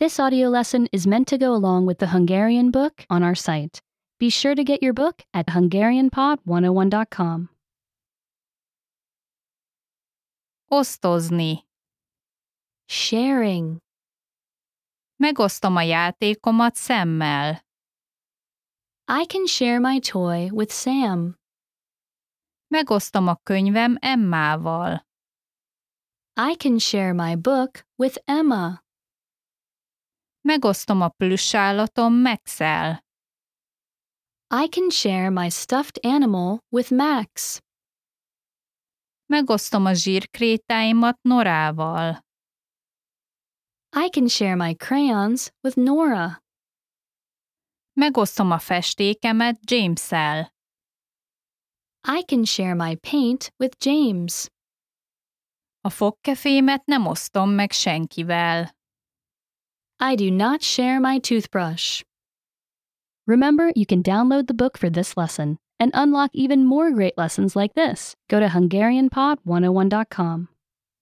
This audio lesson is meant to go along with the Hungarian book on our site. Be sure to get your book at HungarianPod101.com. Osztozni. Sharing. Megosztom a játékomat Sammel. I can share my toy with Sam. Megosztom a könyvem Emmával. I can share my book with Emma. Megosztom a plüssállatom Maxel. I can share my stuffed animal with Max. Megosztom a zsírkrétáimat Norával. I can share my crayons with Nora. Megosztom a festékemet James-el. I can share my paint with James. A fogkefémet nem osztom meg senkivel. I do not share my toothbrush. Remember, you can download the book for this lesson and unlock even more great lessons like this. Go to HungarianPod101.com.